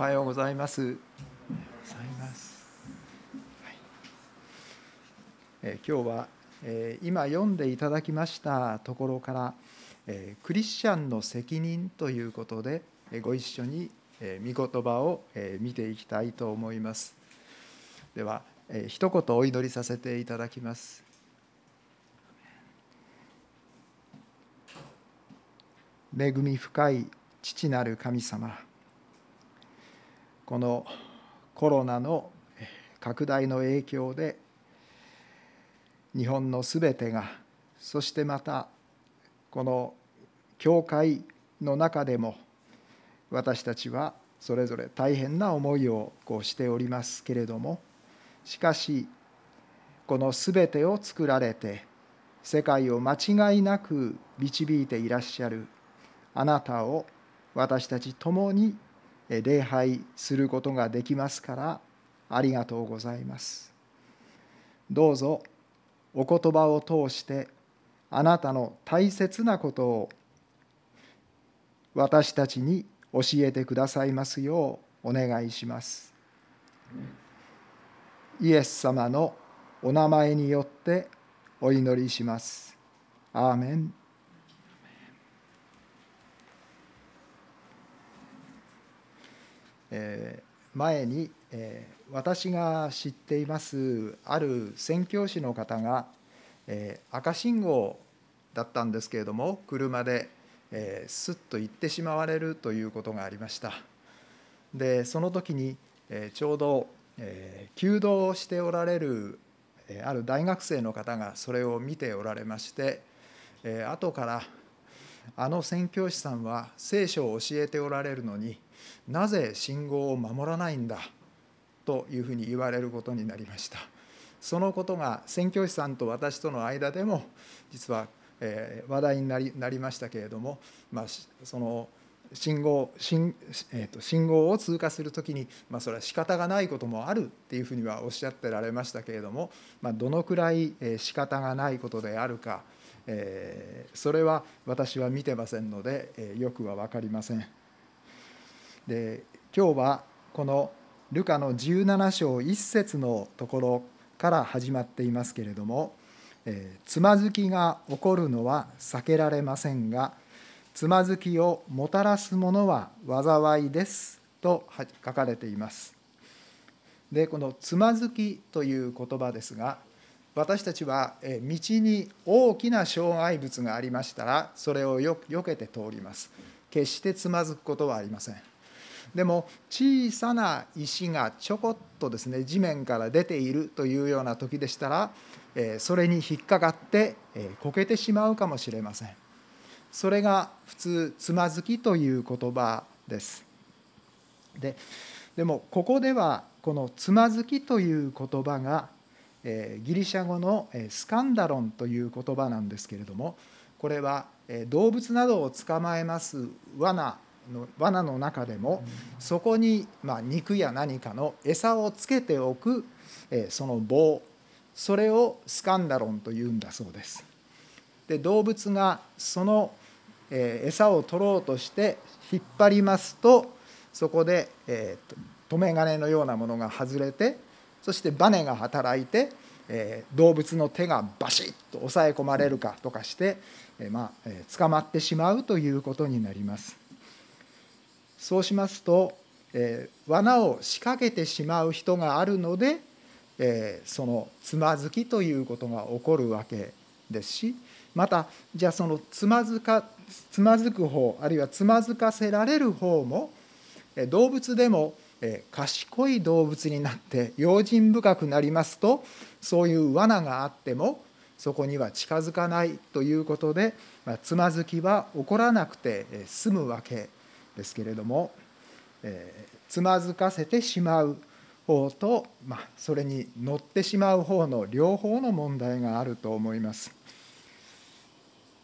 はようございます。おはようございます。え今日は、え今読んでいただきましたところから、えクリスチャンの責任ということで、えご一緒に、えー御言葉を、え見ていきたいと思います。では、えー一言お祈りさせていただきます。恵み深い父なる神様このコロナの拡大の影響で日本のすべてがそしてまたこの教会の中でも私たちはそれぞれ大変な思いをこうしておりますけれどもしかしこのすべてを作られて世界を間違いなく導いていらっしゃるあなたを私たち共に礼拝することができますからありがとうございます。どうぞお言葉を通してあなたの大切なことを私たちに教えてくださいますようお願いします。イエス様のお名前によってお祈りします。アーメン。え前に、え私が知っていますある宣教師の方が、え赤信号だったんですけれども車で、えースッと行ってしまわれるということがありました。でその時に、えちょうど、え弓道をしておられる、ある大学生の方がそれを見ておられまして、えー後からあの宣教師さんは聖書を教えておられるのになぜ信号を守らないんだ？というふうに言われることになりましたそのことが宣教師さんと私との間でも実は、え話題になりなりましたけれども、まあ、その信号信,、えーと信号を通過するときに、まあ、それは仕方がないこともあるっていうふうにはおっしゃってられましたけれども、まあ、どのくらいえ仕方がないことであるか、えーそれは私は見てませんので、えーよくは分かりません。で今日はこのルカの17章1節のところから始まっていますけれども、えーつまずきが起こるのは避けられませんがつまずきをもたらすものは災いですと書かれています。でこのつまずきという言葉ですが私たちは道に大きな障害物がありましたらそれをよ避けて通ります決してつまずくことはありませんでも小さな石がちょこっとですね地面から出ているというような時でしたらそれに引っかかってこけてしまうかもしれません。それが普通つまずきという言葉です。ででもここではこのつまずきという言葉がギリシャ語のスカンダロンという言葉なんですけれどもこれは動物などを捕まえます罠の罠の中でもそこにまあ肉や何かの餌をつけておくえーその棒それをスカンダロンというんだそうです。で動物がそのえー餌を取ろうとして引っ張りますとそこで、え留め金のようなものが外れてそしてバネが働いて、えー動物の手がバシッと押さえ込まれるかとかして、えーまあえー捕まってしまうということになります。そうしますと、えー罠を仕掛けてしまう人があるので、えーそのつまずきということが起こるわけですしまたじゃあそのつまずかつまずく方あるいはつまずかせられる方もえ動物でもえ賢い動物になって用心深くなりますとそういう罠があってもそこには近づかないということで、まつまずきは起こらなくて済むわけですけれども、えーつまずかせてしまう方と、まあ、それに乗ってしまう方の両方の問題があると思います。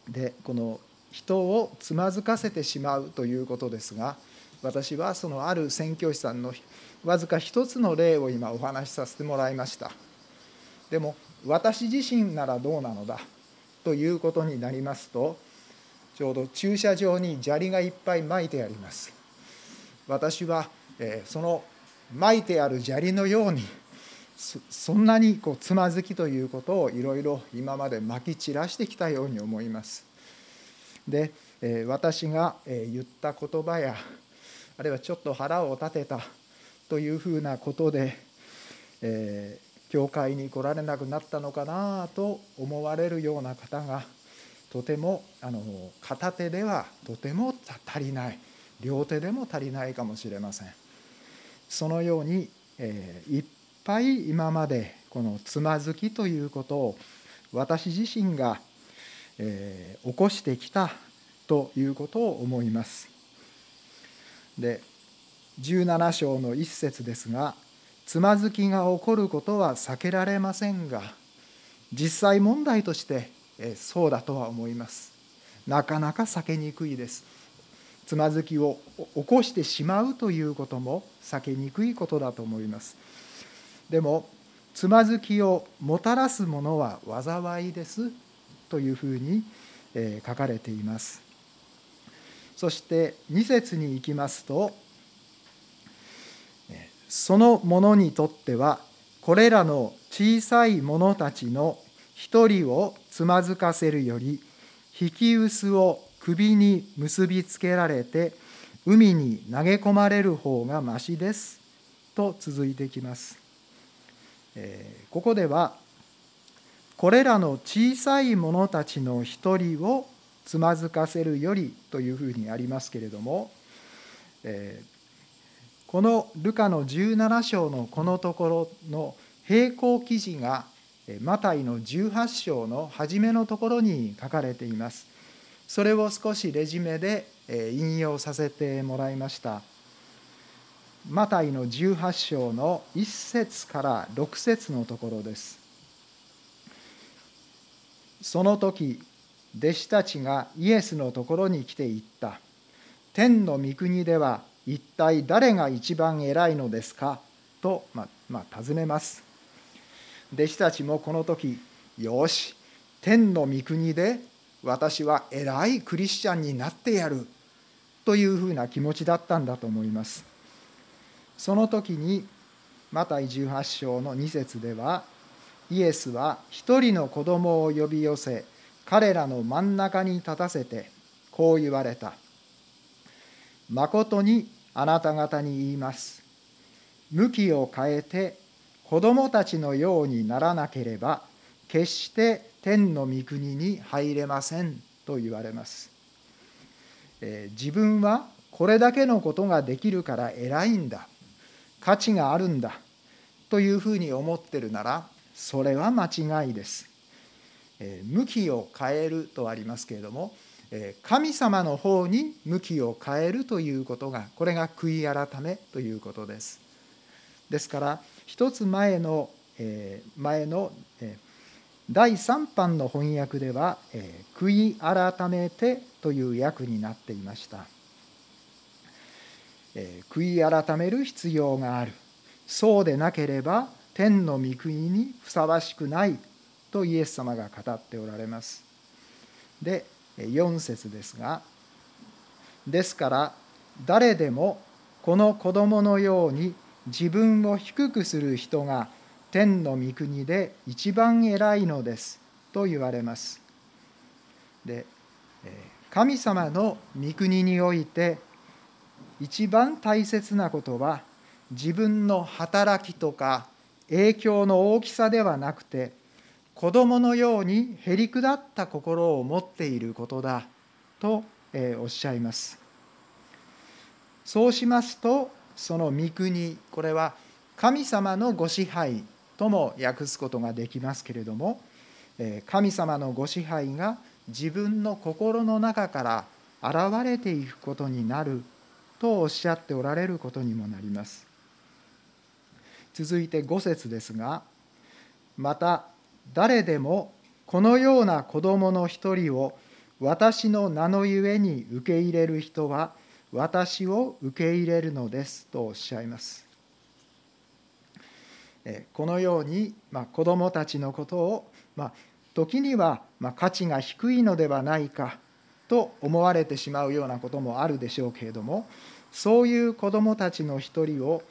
でこの人をつまずかせてしまうということですが私はそのある宣教師さんのわずか一つの例を今お話しさせてもらいましたでも私自身ならどうなのだということになりますとちょうど駐車場に砂利がいっぱい撒いてあります私はえその巻いてある砂利のようにそんなにこうつまずきということをいろいろ今までまき散らしてきたように思います。でえ私が言った言葉やあるいはちょっと腹を立てたというふうなことで、えー、教会に来られなくなったのかなと思われるような方がとてもあの片手ではとても足りない両手でも足りないかもしれません。そのように、えー、いっぱい今までこのつまずきということを私自身が、えー、起こしてきたということを思います。で17章の一節ですがつまずきが起こることは避けられませんが実際問題としてそうだとは思います。なかなか避けにくいです。つまずきを起こしてしまうということも避けにくいことだと思います。でもつまずきをもたらすものは災いです。というふうに書かれています。そして2節に行きますとその者にとってはこれらの小さい者たちの一人をつまずかせるより引き薄を首に結びつけられて海に投げ込まれる方がましですと続いてきます。えここではこれらの小さい者たちの一人をつまずかせるよりというふうにありますけれども、えー、このルカの17章のこのところの並行記事がマタイの18章の初めのところに書かれています。それを少しレジュメで引用させてもらいました。マタイの18章の1節から6節のところです。その時弟子たちがイエスのところに来て言った。天の御国では一体誰が一番偉いのですか？と、ままあ、尋ねます。弟子たちもこの時、よし、天の御国で私は偉いクリスチャンになってやるというふうな気持ちだったんだと思います。その時に、マタイ18章の2節では、イエスは一人の子供を呼び寄せ、彼らの真ん中に立たせてこう言われた。誠にあなた方に言います。向きを変えて子供たちのようにならなければ決して天の御国に入れませんと言われます。えー、自分はこれだけのことができるから偉いんだ価値があるんだというふうに思ってるならそれは間違いです。え向きを変えるとありますけれども神様の方に向きを変えるということがこれが悔い改めということですですから一つ前のえ前のえ第3版の翻訳ではえ「悔い改めて」という訳になっていましたえ悔い改める必要があるそうでなければ天の御国にふさわしくないとイエス様が語っておられます。で4節ですがですから誰でもこの子供のように自分を低くする人が天の御国で一番偉いのですと言われます。で神様の御国において一番大切なことは自分の働きとか影響の大きさではなくて子供のようにへりくだった心を持っていることだとおっしゃいます。そうしますとその御国これは神様のご支配とも訳すことができますけれども神様のご支配が自分の心の中から現れていくことになるとおっしゃっておられることにもなります。続いて5節ですがまた誰でもこのような子供の一人を私の名のゆえに受け入れる人は私を受け入れるのですとおっしゃいます。このように、まあ、子どもたちのことを、まあ、時には、まあ、価値が低いのではないかと思われてしまうようなこともあるでしょうけれどもそういう子どもたちの一人を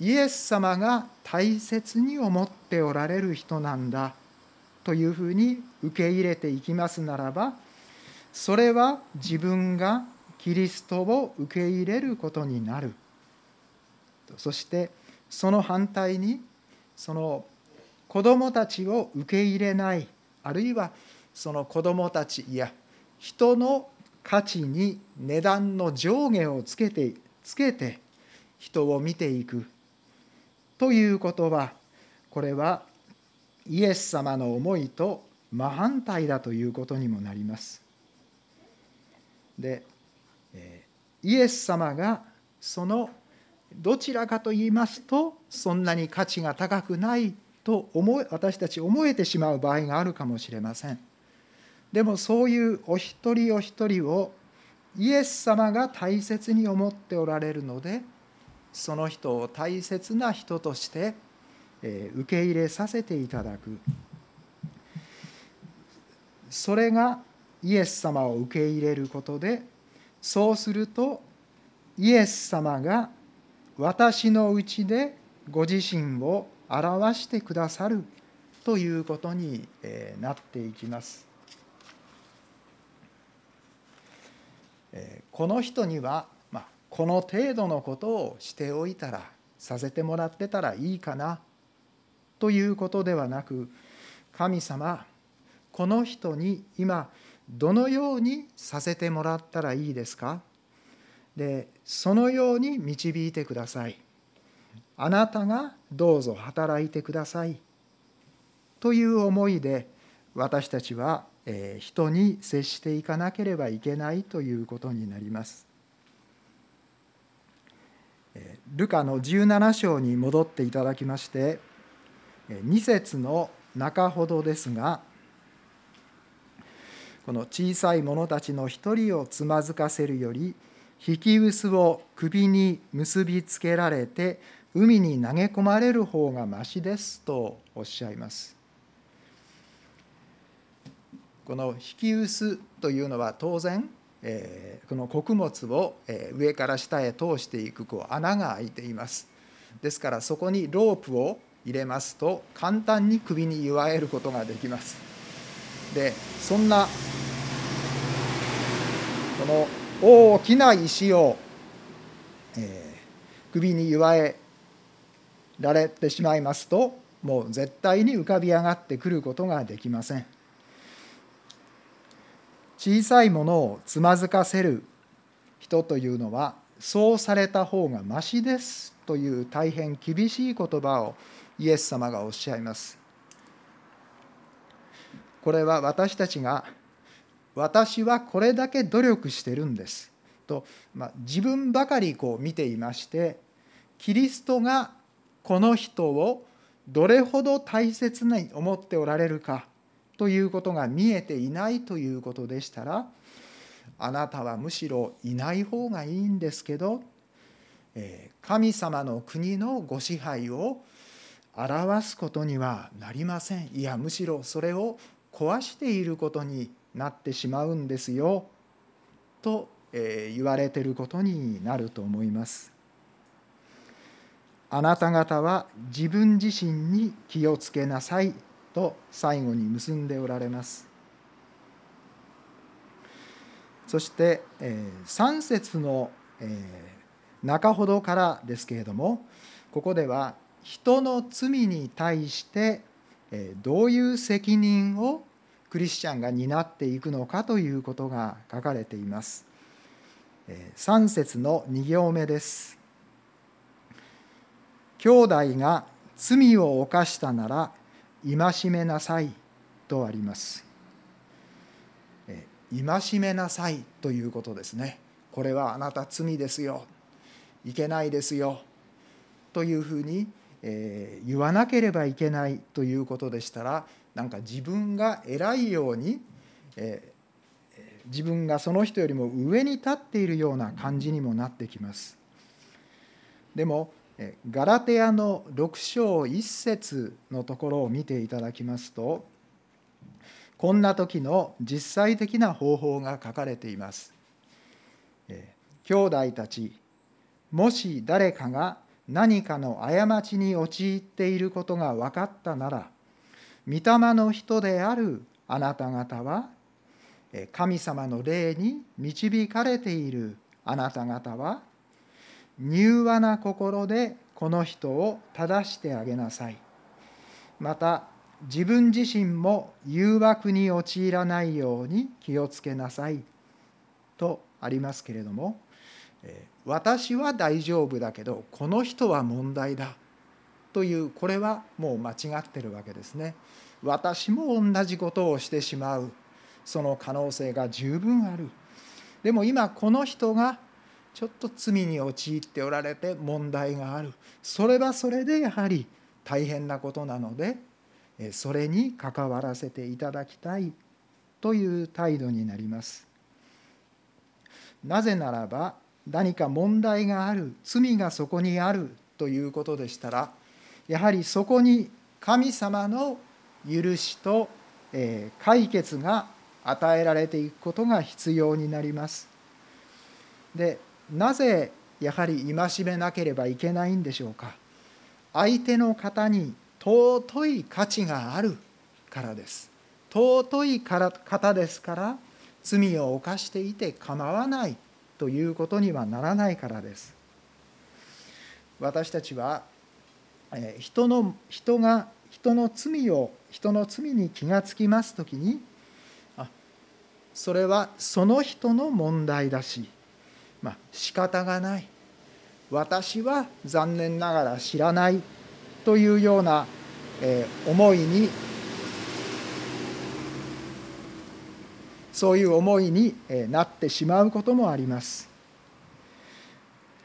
イエス様が大切に思っておられる人なんだというふうに受け入れていきますならばそれは自分がキリストを受け入れることになるそしてその反対にその子どもたちを受け入れないあるいはその子どもたちや人の価値に値段の上下をつけてつけて人を見ていくということはこれはイエス様の思いと真反対だということにもなります。でイエス様がそのどちらかと言いますとそんなに価値が高くないと思私たち思えてしまう場合があるかもしれません。でもそういうお一人お一人をイエス様が大切に思っておられるのでその人を大切な人として受け入れさせていただくそれがイエス様を受け入れることでそうするとイエス様が私のうちでご自身を表してくださるということになっていきます。この人には、この程度のことをしておいたらさせてもらってたらいいかなということではなく神様この人に今どのようにさせてもらったらいいですか？でそのように導いてください。あなたがどうぞ働いてください。という思いで私たちは人に接していかなければいけないということになります。ルカの17章に戻っていただきまして2節の中ほどですがこの小さい者たちの一人をつまずかせるより引き薄を首に結びつけられて海に投げ込まれる方がましですとおっしゃいます。この引き薄というのは当然、この穀物を、上から下へ通していくこう穴が開いています。ですからそこにロープを入れますと簡単に首に祝えることができます。でそんなの大きな石を、えー、首に祝えられてしまいますともう絶対に浮かび上がってくることができません。小さいものをつまずかせる人というのはそうされた方がましですという大変厳しい言葉をイエス様がおっしゃいます。これは私たちが私はこれだけ努力してるんです。と、まあ、自分ばかりこう見ていましてキリストがこの人をどれほど大切に思っておられるかということが見えていないということでしたらあなたはむしろいない方がいいんですけど神様の国のご支配を表すことにはなりません。いやむしろそれを壊していることになってしまうんですよと言われていることになると思います。あなた方は自分自身に気をつけなさいと最後に結んでおられます。そして3節の中ほどからですけれどもここでは人の罪に対してどういう責任をクリスチャンが担っていくのかということが書かれています。3節の2行目です。兄弟が罪を犯したなら戒めなさいとあります。戒めなさいということですね。これはあなた罪ですよ。いけないですよ。というふうに言わなければいけないということでしたらなんか自分が偉いように、えー、自分がその人よりも上に立っているような感じにもなってきます。でもガラテヤの6章1節のところを見ていただきますとこんな時の実際的な方法が書かれています。兄弟たちもし誰かが何かの過ちに陥っていることが分かったなら御霊の人であるあなた方は神様の霊に導かれているあなた方は柔和な心でこの人を正してあげなさい。また自分自身も誘惑に陥らないように気をつけなさいとありますけれども私は大丈夫だけどこの人は問題だというこれはもう間違ってるわけですね。私も同じことをしてしまうその可能性が十分ある。でも今この人がちょっと罪に陥っておられて問題があるそれはそれでやはり大変なことなのでそれに関わらせていただきたいという態度になります。なぜならば何か問題がある罪がそこにあるということでしたらやはりそこに神様の許しと解決が与えられていくことが必要になります。でなぜやはり戒めなければいけないんでしょうか。相手の方に尊い価値があるからです。尊い方ですから罪を犯していて構わない。ということにはならないからです。私たちは人の人が人の罪を人の罪に気がつきます時にあそれはその人の問題だしまあ仕方がない。私は残念ながら知らないというような思いにそういう思いになってしまうこともあります。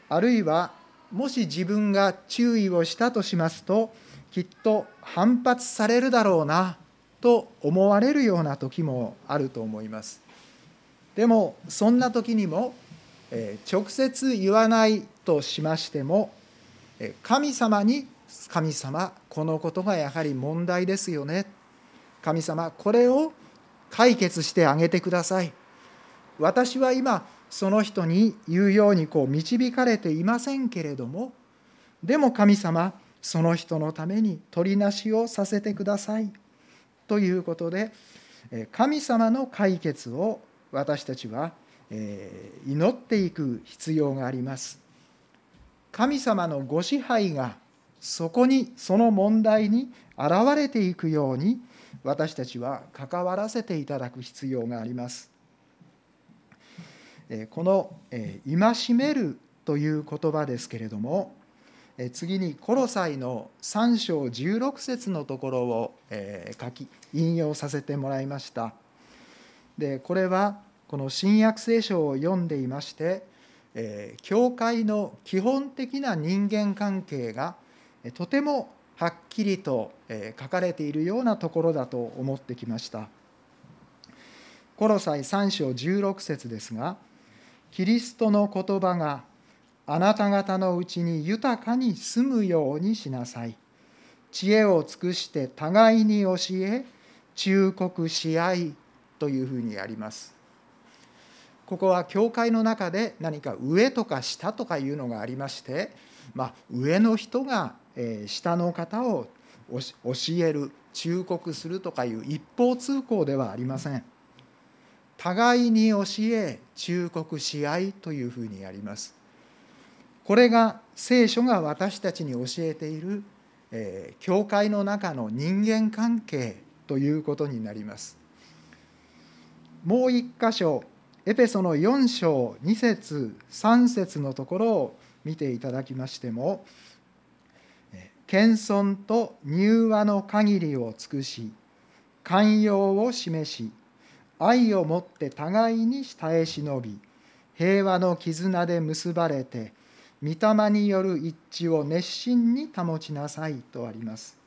あるいはもし自分が注意をしたとしますときっと反発されるだろうなと思われるような時もあると思います。でもそんな時にも直接言わないとしましても神様に神様このことがやはり問題ですよね神様これを解決してあげてください。私は今その人に言うようにこう導かれていませんけれどもでも神様その人のために取りなしをさせてください。ということで神様の解決を私たちは祈っていく必要があります。神様のご支配がそこにその問題に現れていくように私たちは関わらせていただく必要があります。この「戒める」という言葉ですけれども次にコロサイの3章16節のところを書き引用させてもらいました。でこれはこの新約聖書を読んでいまして教会の基本的な人間関係がとてもはっきりと書かれているようなところだと思ってきました。コロサイ3章16節ですが、キリストの言葉があなた方のうちに豊かに住むようにしなさい。知恵を尽くして互いに教え、忠告し合いというふうにあります。ここは教会の中で何か上とか下とかいうのがありまして、まあ、上の人が下の方を教える忠告するとかいう一方通行ではありません。互いに教え忠告し合いというふうにやります。これが聖書が私たちに教えている、え、教会の中の人間関係ということになります。もう一箇所エペソの4章2節3節のところを見ていただきましても謙遜と柔和の限りを尽くし寛容を示し愛をもって互いに耐え忍び平和の絆で結ばれて御霊による一致を熱心に保ちなさいとあります。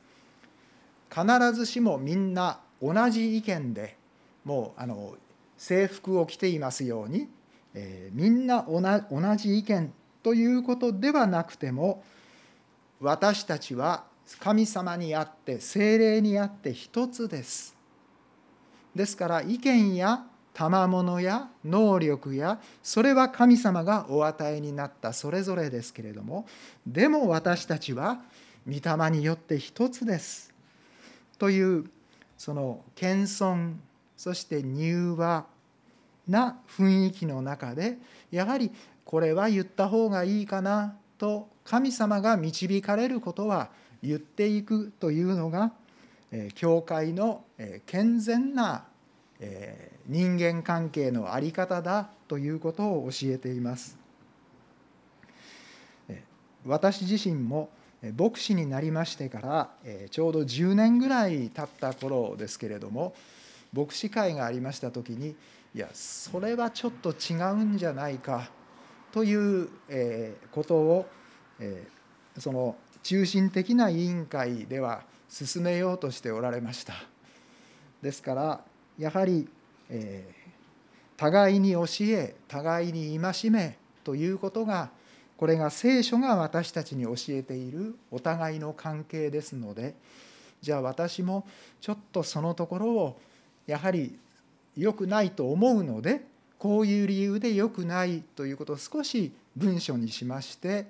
必ずしもみんな同じ意見でもうあの制服を着ていますように、えー、みんな同じ意見ということではなくても私たちは神様にあって精霊にあって一つです。ですから意見や賜物や能力やそれは神様がお与えになったそれぞれですけれどもでも私たちは御霊によって一つです。というその謙遜そして柔和な雰囲気の中でやはりこれは言った方がいいかな。と神様が導かれることは言っていくというのが教会の健全な人間関係の在り方だということを教えています。私自身も牧師になりましてからちょうど10年ぐらい経った頃ですけれども牧師会がありました時にいやそれはちょっと違うんじゃないかというえことをえその中心的な委員会では進めようとしておられました。ですからやはり、えー、互いに教え互いに戒めということがこれが聖書が私たちに教えているお互いの関係ですのでじゃあ私もちょっとそのところをやはり良くないと思うのでこういう理由で良くないということを少し文書にしまして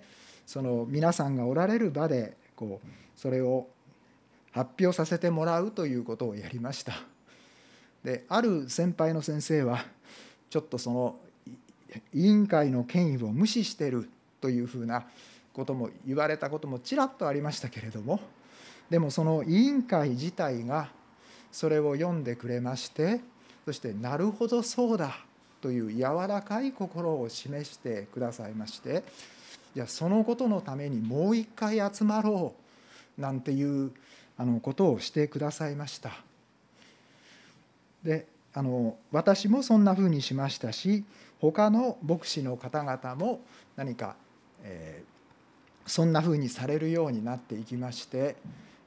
その皆さんがおられる場でこうそれを発表させてもらうということをやりました。である先輩の先生はちょっとその委員会の権威を無視してるというふうなことも言われたこともちらっとありましたけれどもでもその委員会自体がそれを読んでくれましてそして「なるほどそうだ」という柔らかい心を示してくださいましていやそのことのためにもう一回集まろうなんていうあのことをしてくださいました。であの私もそんなふうにしましたし他の牧師の方々も何か、えー、そんなふうにされるようになっていきまして、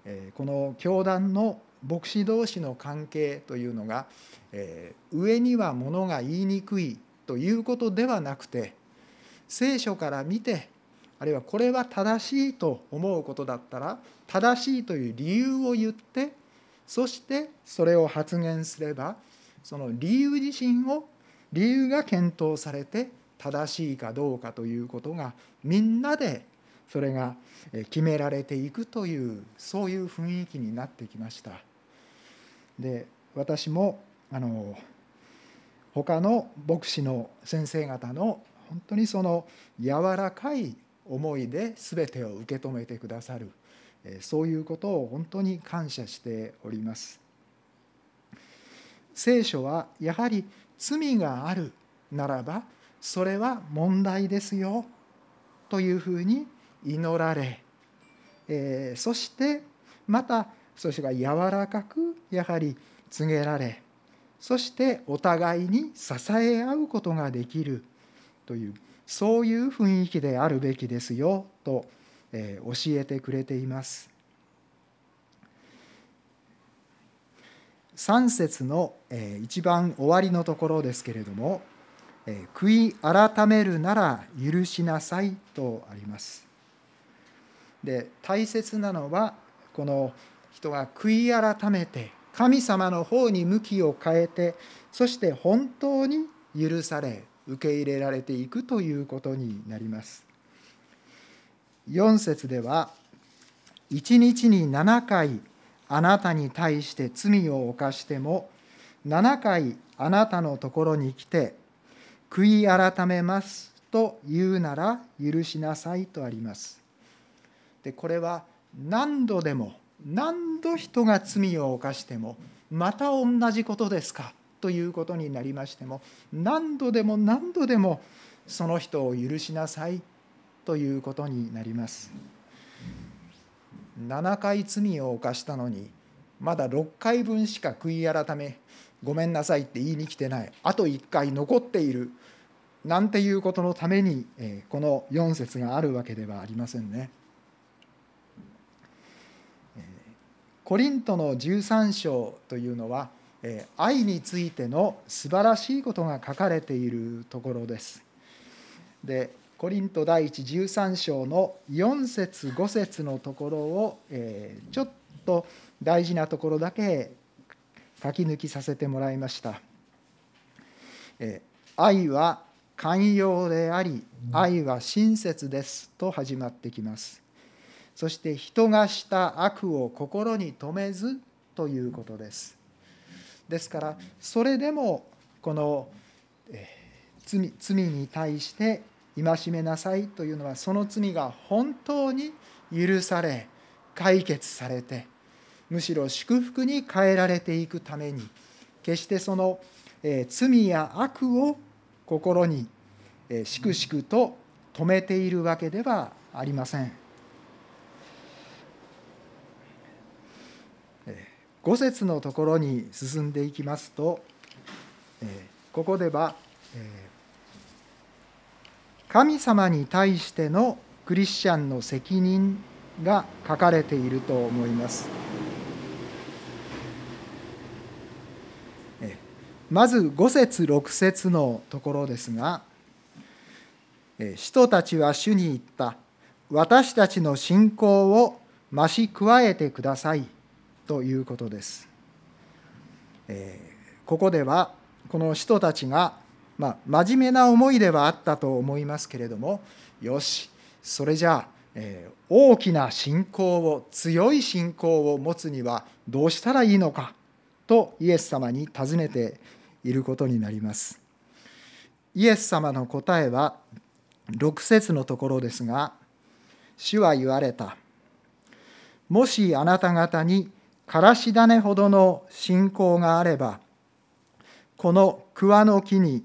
えー、この教団の牧師同士の関係というのが、えー、上にはものが言いにくいということではなくて聖書から見てあるいはこれは正しいと思うことだったら正しいという理由を言ってそしてそれを発言すればその理由自身を理由が検討されて正しいかどうかということがみんなでそれが決められていくというそういう雰囲気になってきました。で私もあの他の牧師の先生方の本当にその柔らかい思いで全てを受け止めてくださるそういうことを本当に感謝しております。聖書はやはり罪があるならばそれは問題ですよというふうに祈られ、えそしてまたそして柔らかくやはり告げられそしてお互いに支え合うことができるというそういう雰囲気であるべきですよと教えてくれています。3節の、一番終わりのところですけれども「悔い改めるなら許しなさい」とあります。で大切なのはこの人が悔い改めて神様の方に向きを変えてそして本当に許され受け入れられていくということになります4節では「一日に7回あなたに対して罪を犯しても7回あなたのところに来て悔い改めますと言うなら許しなさい」とあります。でこれは何度でも何度人が罪を犯してもまた同じことですか？ということになりましても何度でも何度でもその人を許しなさいということになります。7回罪を犯したのにまだ6回分しか悔い改めごめんなさいって言いに来てない。あと1回残っている。なんていうことのためにこの4節があるわけではありませんね。コリントの13章というのは愛についての素晴らしいことが書かれているところです。でコリント第一13章の4節5節のところを、えー、ちょっと大事なところだけ書き抜きさせてもらいました。愛は寛容であり愛は親切ですと始まってきますそして人がした悪を心に留めずということですですからそれでもこの罪罪に対して戒めなさいというのはその罪が本当に許され解決されてむしろ祝福に変えられていくために決してその罪や悪を心にしくしくと止めているわけではありません。5節のところに進んでいきますとえここではえ神様に対してのクリスチャンの責任が書かれていると思います。まず5節6節のところですが人たちは主に言った私たちの信仰を増し加えてくださいということです。えここではこの人たちがまあ、真面目な思いではあったと思いますけれどもよしそれじゃあ、えー、大きな信仰を強い信仰を持つにはどうしたらいいのかとイエス様に尋ねていることになります。イエス様の答えは6節のところですが主は言われた。もしあなた方にからし種ほどの信仰があればこの桑の木に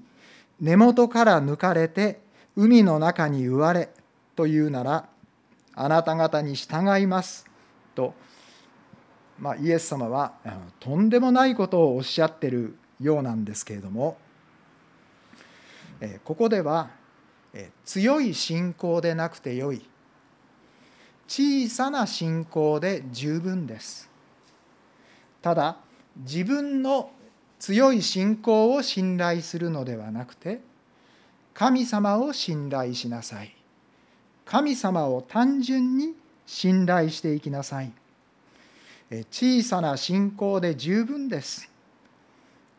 根元から抜かれて海の中に植われというならあなた方に従います。と、まあ、イエス様はとんでもないことをおっしゃってるようなんですけれどもここでは強い信仰でなくてよい小さな信仰で十分です。ただ自分の強い信仰を信頼するのではなくて神様を信頼しなさい。神様を単純に信頼していきなさい。小さな信仰で十分です。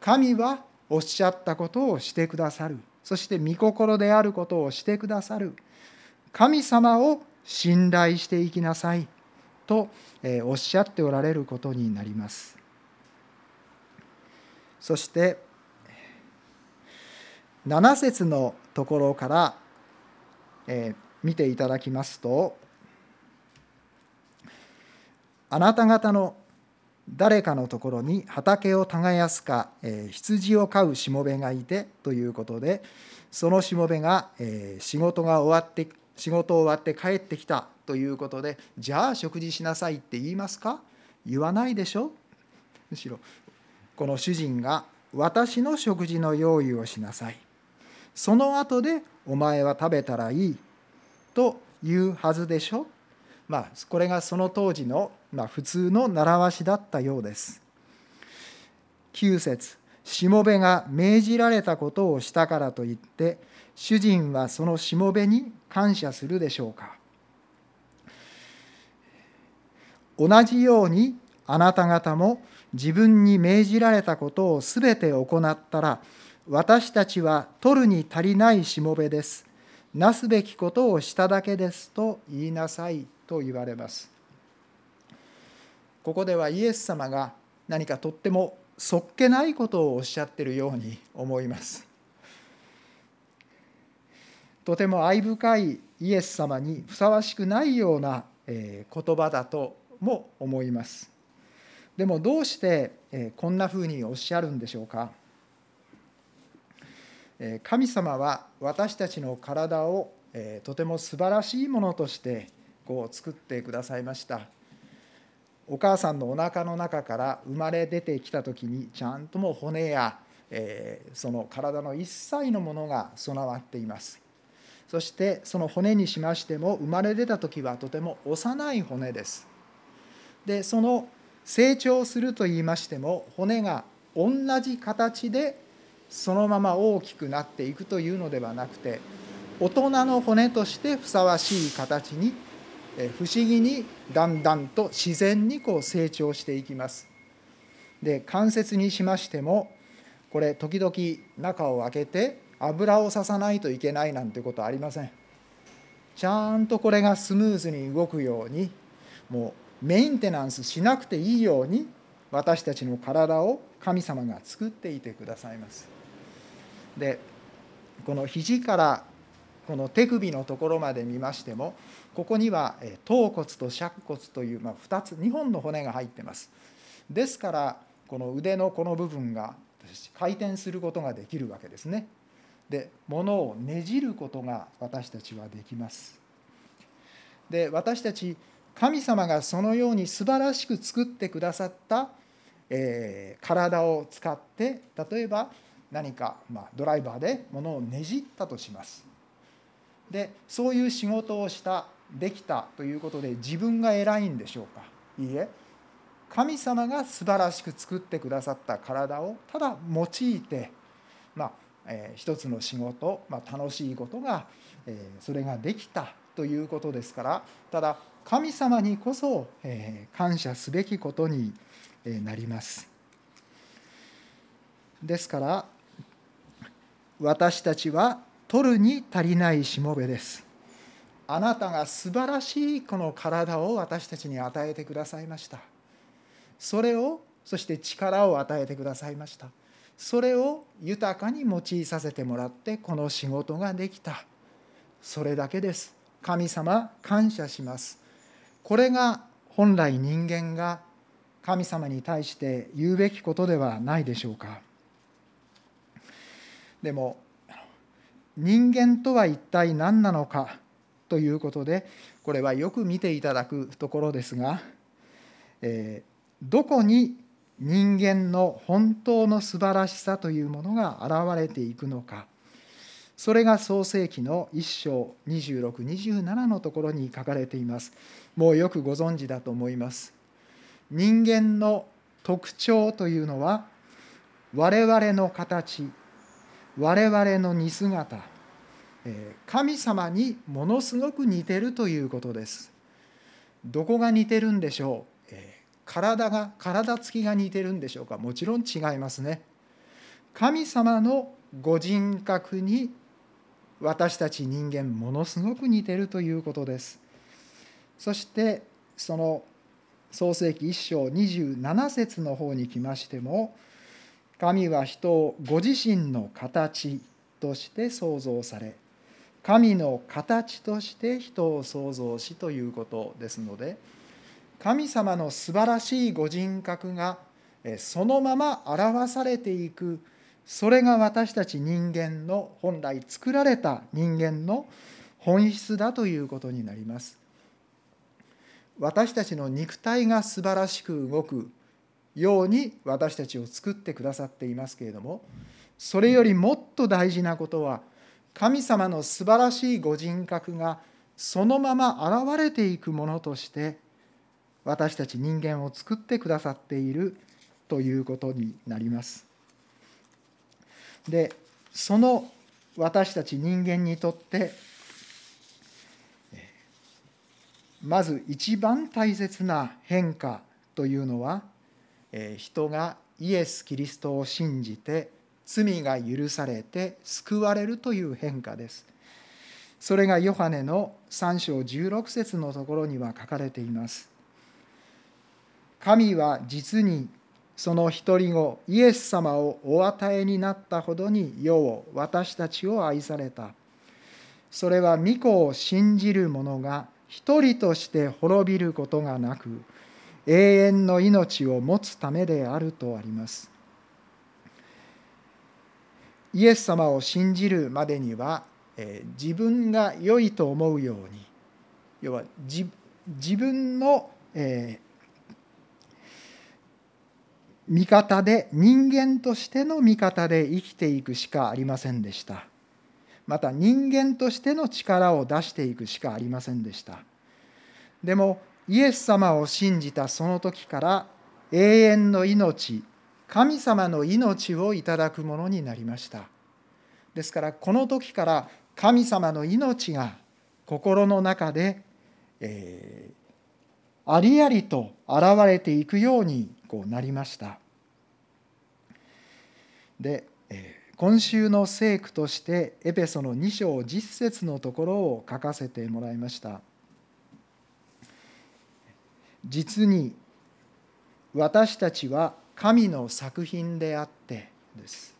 神はおっしゃったことをしてくださる。そして御心であることをしてくださる。神様を信頼していきなさいとおっしゃっておられることになります。そして7節のところから、え見ていただきますとあなた方の誰かのところに畑を耕すか、え羊を飼うしもべがいてということでそのしもべが、え仕事が終わって仕事終わって帰ってきたということでじゃあ食事しなさいって言いますか？言わないでしょ？むしろこの主人が私の食事の用意をしなさい。その後でお前は食べたらいいというはずでしょ。まあこれがその当時の、まあ、普通の習わしだったようです。9節しもべが命じられたことをしたからといって主人はそのしもべに感謝するでしょうか。同じようにあなた方も自分に命じられたことをすべて行ったら私たちは取るに足りないしもべです。なすべきことをしただけですと言いなさいと言われます。ここではイエス様が何かとってもそっけないことをおっしゃってるように思います。とても愛深いイエス様にふさわしくないような言葉だとも思います。でもどうしてこんなふうにおっしゃるんでしょうか？神様は私たちの体をとても素晴らしいものとしてこう作ってくださいました。お母さんのおなかの中から生まれ出てきた時にちゃんとも骨やその体の一切のものが備わっています。そしてその骨にしましても生まれ出た時はとても幼い骨です。でその成長するといいましても骨が同じ形でそのまま大きくなっていくというのではなくて大人の骨としてふさわしい形に不思議にだんだんと自然にこう成長していきます。で関節にしましてもこれ時々中を開けて油をささないといけないなんてことありませんちゃんとこれがスムーズに動くようにもうメンテナンスしなくていいように私たちの体を神様が作っていてくださいます。でこの肘からこの手首のところまで見ましてもここには頭骨と尺骨という、ま2つ2本の骨が入ってます。ですからこの腕のこの部分が回転することができるわけですね。で物をねじることが私たちはできます。で私たち神様がそのように素晴らしく作ってくださった、えー、体を使って例えば何か、まあ、ドライバーで物をねじったとします。でそういう仕事をしたできたということで自分が偉いんでしょうか。いいえ。神様が素晴らしく作ってくださった体をただ用いて、まあえー、一つの仕事、まあ、楽しいことが、えー、それができたということですからただ神様にこそ、感謝すべきことになります。ですから私たちは取るに足りないしもべです。あなたが素晴らしいこの体を私たちに与えてくださいました。それをそして力を与えてくださいました。それを豊かに用いさせてもらってこの仕事ができた。それだけです。神様感謝します。これが本来人間が神様に対して言うべきことではないでしょうか。でも人間とは一体何なのかということでこれはよく見ていただくところですが、えー、どこに人間の本当の素晴らしさというものが現れていくのかそれが創世記の1章2627のところに書かれています。もうよくご存知だと思います。人間の特徴というのは我々の形我々の似姿神様にものすごく似てるということです。どこが似てるんでしょう？体が体つきが似てるんでしょうか？もちろん違いますね。神様のご人格に私たち人間ものすごく似てるということです。そしてその創世記1章27節の方に来ましても神は人をご自身の形として創造され神の形として人を創造しということですので神様の素晴らしいご人格がそのまま表されていくそれが私たち人間の本来作られた人間の本質だということになります私たちの肉体が素晴らしく動くように私たちを作ってくださっていますけれどもそれよりもっと大事なことは神様の素晴らしいご人格がそのまま現れていくものとして私たち人間を作ってくださっているということになります。でその私たち人間にとってまず一番大切な変化というのは人がイエス・キリストを信じて罪が許されて救われるという変化です。それがヨハネの3章16節のところには書かれています。神は実にその一人子イエス様をお与えになったほどに世を私たちを愛された。それは御子を信じる者が一人として滅びることがなく永遠の命を持つためであるとあります。イエス様を信じるまでには、えー、自分が良いと思うように要は自分の、えー、味方で人間としての味方で生きていくしかありませんでした。また人間としての力を出していくしかありませんでした。でもイエス様を信じたその時から永遠の命神様の命をいただくものになりました。ですからこの時から神様の命が心の中で、えー、ありありと現れていくようにこうなりました。で、今週の聖句としてエペソの2章10節のところを書かせてもらいました。実に私たちは神の作品であってです。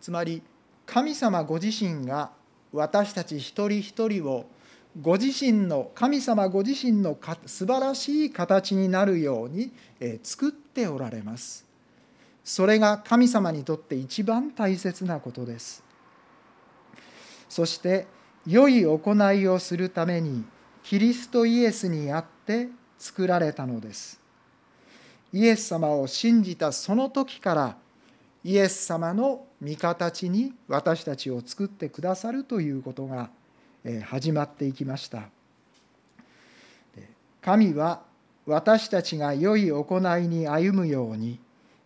つまり神様ご自身が私たち一人一人をご自身の神様ご自身の素晴らしい形になるように作っておられます。それが神様にとって一番大切なことです。そして良い行いをするためにキリストイエスにあって作られたのです。イエス様を信じたその時からイエス様の御形に私たちを作ってくださるということが始まっていきました。神は私たちが良い行いに歩むように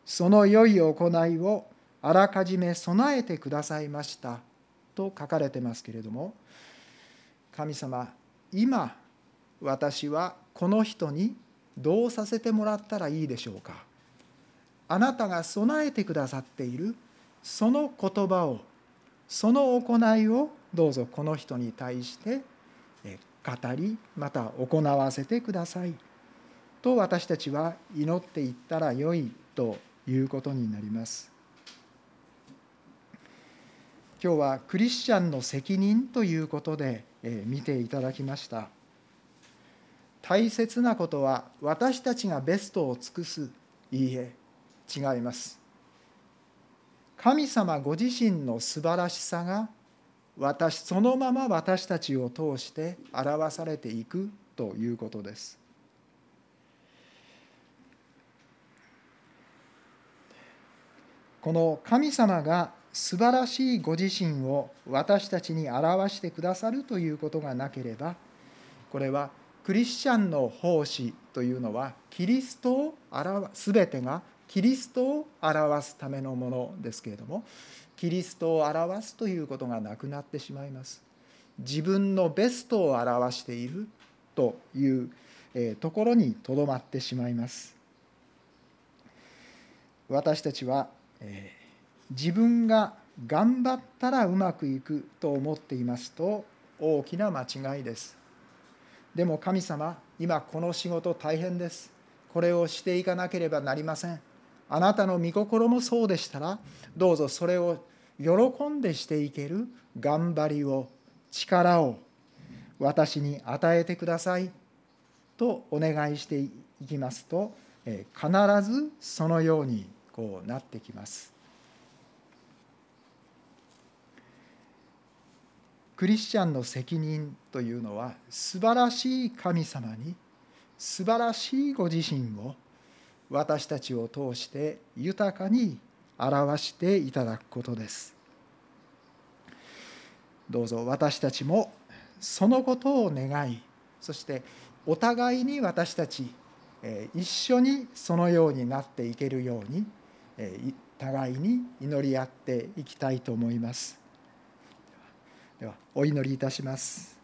その良い行いをあらかじめ備えてくださいましたと書かれてますけれども神様今私はこの人にどうさせてもらったらいいでしょうか。あなたが備えてくださっているその言葉をその行いをどうぞこの人に対して語りまた行わせてください。と私たちは祈っていったらよいということになります。今日はクリスチャンの責任ということで見ていただきました。大切なことは私たちがベストを尽くすいいえ違います。神様ご自身の素晴らしさが私そのまま私たちを通して表されていくということです。この神様が素晴らしいご自身を私たちに表してくださるということがなければこれはクリスチャンの奉仕というのはキリストを表全てがキリストを表すためのものですけれどもキリストを表すということがなくなってしまいます。自分のベストを表しているというところにとどまってしまいます。私たちは自分が頑張ったらうまくいくと思っていますと大きな間違いです。でも神様今この仕事大変です。これをしていかなければなりません。あなたの御心もそうでしたらどうぞそれを喜んでしていける頑張りを力を私に与えてくださいとお願いしていきますと必ずそのようにこうなってきます。クリスチャンの責任というのは素晴らしい神様に素晴らしいご自身を私たちを通して豊かに表していただくことですどうぞ。私たちもそのことを願いそしてお互いに私たち一緒にそのようになっていけるように互いに祈り合っていきたいと思います。ではお祈りいたします。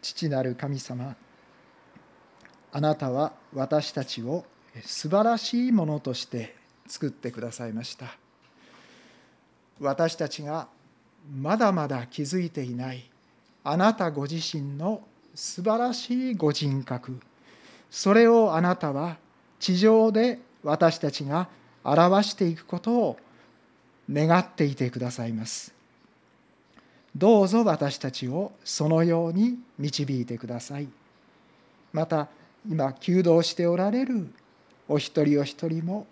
父なる神様あなたは私たちを素晴らしいものとして作ってくださいました。私たちがまだまだ気づいていないあなたご自身の素晴らしいご人格それをあなたは地上で私たちが表していくことを願っていてくださいます。どうぞ私たちをそのように導いてください。また今求道しておられるお一人お一人も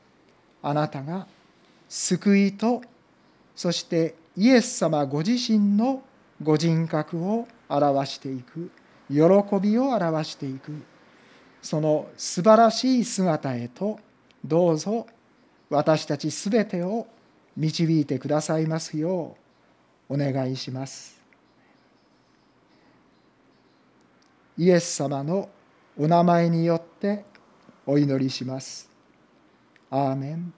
あなたが救いとそしてイエス様ご自身のご人格を表していく喜びを表していくその素晴らしい姿へとどうぞ私たちすべてを導いてくださいますようお願いします。イエス様のお名前によってお祈りします。アーメン